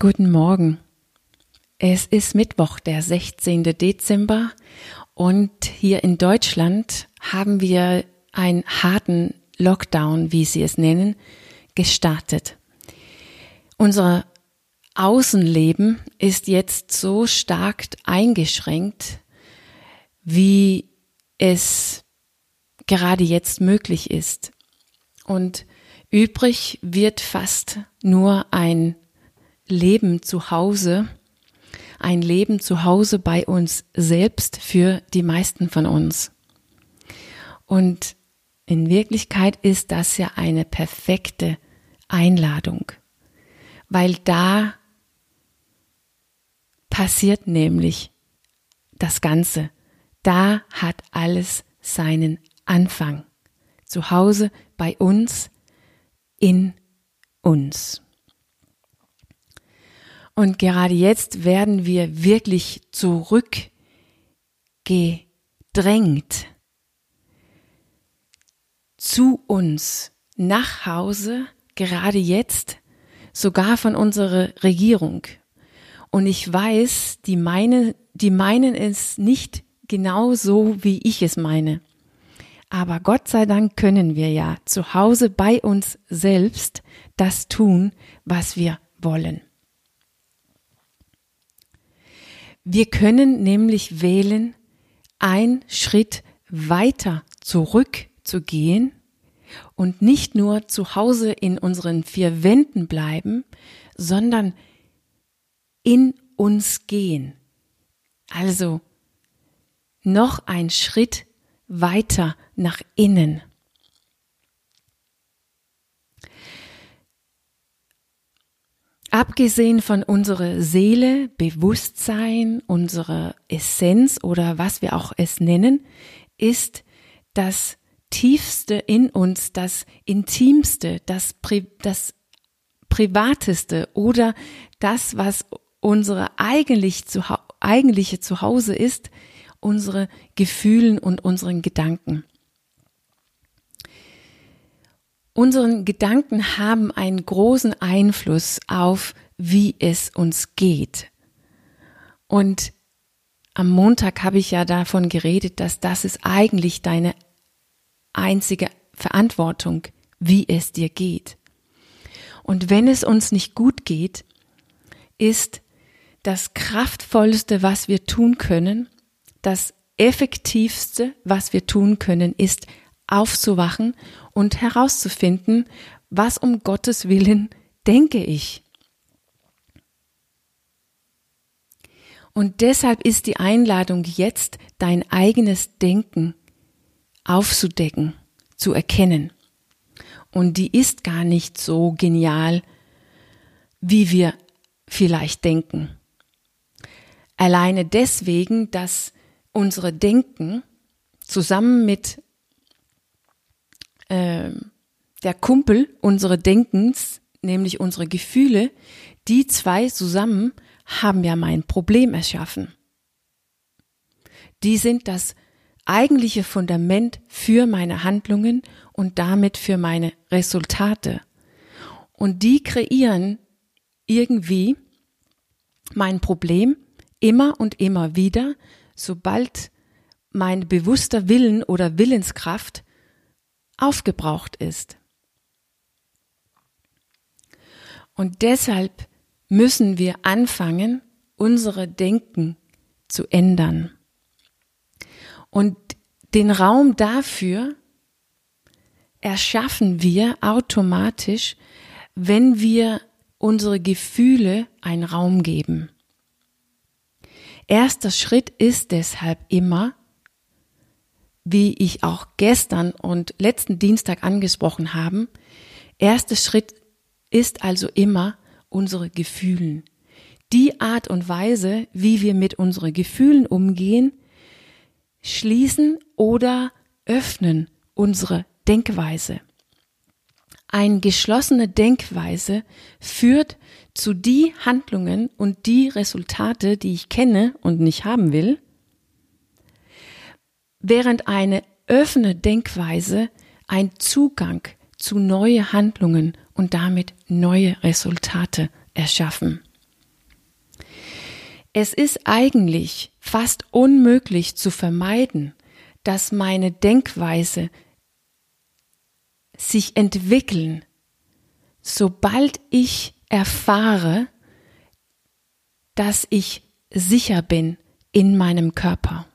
Guten Morgen. Es ist Mittwoch, der 16. Dezember und hier in Deutschland haben wir einen harten Lockdown, wie Sie es nennen, gestartet. Unser Außenleben ist jetzt so stark eingeschränkt, wie es gerade jetzt möglich ist. Und übrig wird fast nur ein Leben zu Hause, ein Leben zu Hause bei uns selbst für die meisten von uns. Und in Wirklichkeit ist das ja eine perfekte Einladung, weil da passiert nämlich das Ganze. Da hat alles seinen Anfang. Zu Hause bei uns, in uns. Und gerade jetzt werden wir wirklich zurückgedrängt. Zu uns, nach Hause, gerade jetzt, sogar von unserer Regierung. Und ich weiß, die meinen, die meinen es nicht genau so, wie ich es meine. Aber Gott sei Dank können wir ja zu Hause bei uns selbst das tun, was wir wollen. Wir können nämlich wählen, ein Schritt weiter zurückzugehen und nicht nur zu Hause in unseren vier Wänden bleiben, sondern in uns gehen. Also noch ein Schritt weiter nach innen. Abgesehen von unserer Seele, Bewusstsein, unserer Essenz oder was wir auch es nennen, ist das Tiefste in uns, das Intimste, das, Pri das Privateste oder das, was unsere eigentlich zu, eigentliche Zuhause ist, unsere Gefühlen und unseren Gedanken. Unseren Gedanken haben einen großen Einfluss auf, wie es uns geht. Und am Montag habe ich ja davon geredet, dass das ist eigentlich deine einzige Verantwortung, wie es dir geht. Und wenn es uns nicht gut geht, ist das kraftvollste, was wir tun können, das effektivste, was wir tun können, ist aufzuwachen und herauszufinden, was um Gottes Willen denke ich. Und deshalb ist die Einladung jetzt, dein eigenes Denken aufzudecken, zu erkennen. Und die ist gar nicht so genial, wie wir vielleicht denken. Alleine deswegen, dass unsere Denken zusammen mit äh, der Kumpel unsere Denkens, nämlich unsere Gefühle, die zwei zusammen haben ja mein Problem erschaffen. Die sind das eigentliche Fundament für meine Handlungen und damit für meine Resultate. Und die kreieren irgendwie mein Problem immer und immer wieder, sobald mein bewusster Willen oder Willenskraft aufgebraucht ist. Und deshalb müssen wir anfangen, unsere Denken zu ändern. Und den Raum dafür erschaffen wir automatisch, wenn wir unsere Gefühle einen Raum geben. Erster Schritt ist deshalb immer, wie ich auch gestern und letzten Dienstag angesprochen haben, erster Schritt ist also immer unsere Gefühlen. Die Art und Weise, wie wir mit unseren Gefühlen umgehen, schließen oder öffnen unsere Denkweise. Eine geschlossene Denkweise führt zu die Handlungen und die Resultate, die ich kenne und nicht haben will, während eine offene Denkweise ein Zugang zu neue Handlungen und damit neue Resultate erschaffen. Es ist eigentlich fast unmöglich zu vermeiden, dass meine Denkweise sich entwickeln, sobald ich erfahre, dass ich sicher bin in meinem Körper.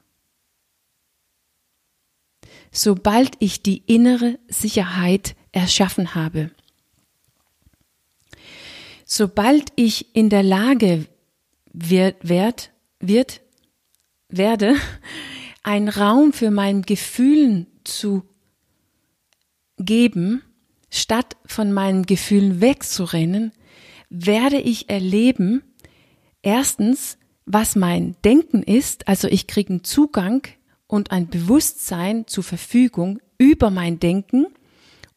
Sobald ich die innere Sicherheit erschaffen habe. Sobald ich in der Lage wird, wird, wird werde, einen Raum für mein Gefühlen zu geben, statt von meinen Gefühlen wegzurennen, werde ich erleben, erstens, was mein Denken ist, also ich kriege einen Zugang und ein Bewusstsein zur Verfügung über mein Denken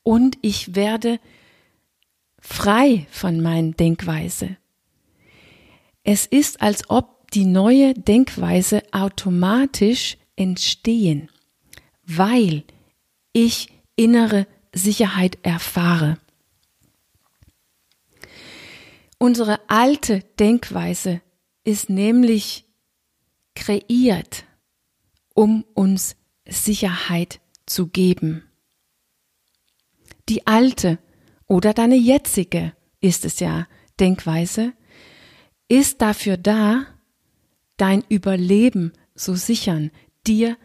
und ich werde frei von meiner Denkweise. Es ist, als ob die neue Denkweise automatisch entstehen, weil ich innere Sicherheit erfahre. Unsere alte Denkweise ist nämlich kreiert, um uns Sicherheit zu geben. Die alte oder deine jetzige ist es ja Denkweise, ist dafür da, dein Überleben zu sichern, dir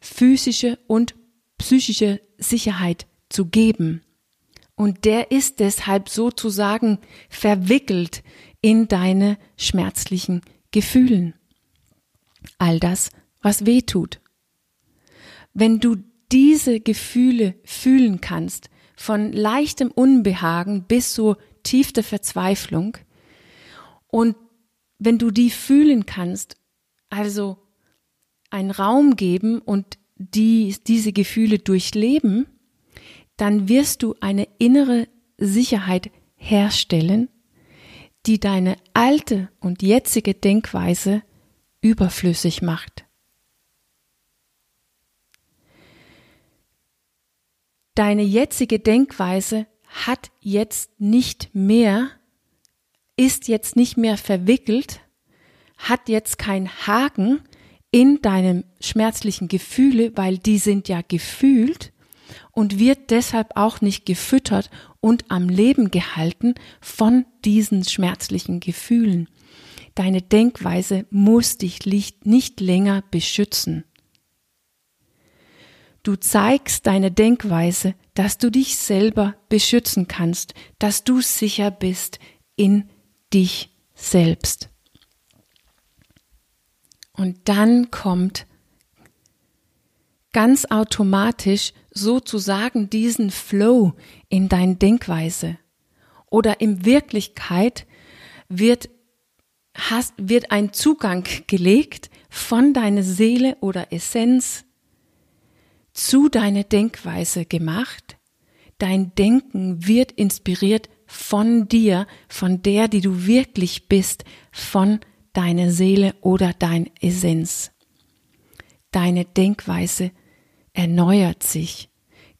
physische und psychische Sicherheit zu geben. Und der ist deshalb sozusagen verwickelt in deine schmerzlichen Gefühlen. All das, was weh tut. Wenn du diese Gefühle fühlen kannst, von leichtem Unbehagen bis zur tiefster Verzweiflung, und wenn du die fühlen kannst, also einen Raum geben und die, diese Gefühle durchleben, dann wirst du eine innere Sicherheit herstellen, die deine alte und jetzige Denkweise überflüssig macht. Deine jetzige Denkweise hat jetzt nicht mehr, ist jetzt nicht mehr verwickelt, hat jetzt keinen Haken in deinem schmerzlichen Gefühle, weil die sind ja gefühlt und wird deshalb auch nicht gefüttert und am Leben gehalten von diesen schmerzlichen Gefühlen. Deine Denkweise muss dich nicht länger beschützen. Du zeigst deine Denkweise, dass du dich selber beschützen kannst, dass du sicher bist in dich selbst. Und dann kommt ganz automatisch sozusagen diesen Flow in deine Denkweise. Oder in Wirklichkeit wird, hast, wird ein Zugang gelegt von deiner Seele oder Essenz zu deiner Denkweise gemacht. Dein Denken wird inspiriert von dir, von der, die du wirklich bist, von deiner Seele oder dein Essenz. Deine Denkweise erneuert sich.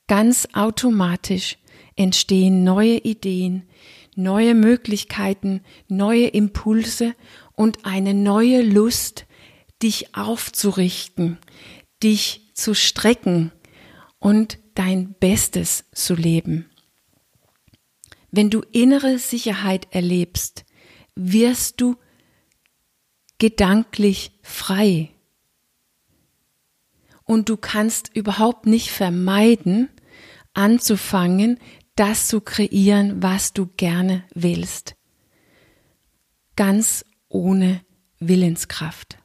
Ganz automatisch entstehen neue Ideen, neue Möglichkeiten, neue Impulse und eine neue Lust, dich aufzurichten, dich zu strecken und dein Bestes zu leben. Wenn du innere Sicherheit erlebst, wirst du gedanklich frei und du kannst überhaupt nicht vermeiden, anzufangen, das zu kreieren, was du gerne willst. Ganz ohne Willenskraft.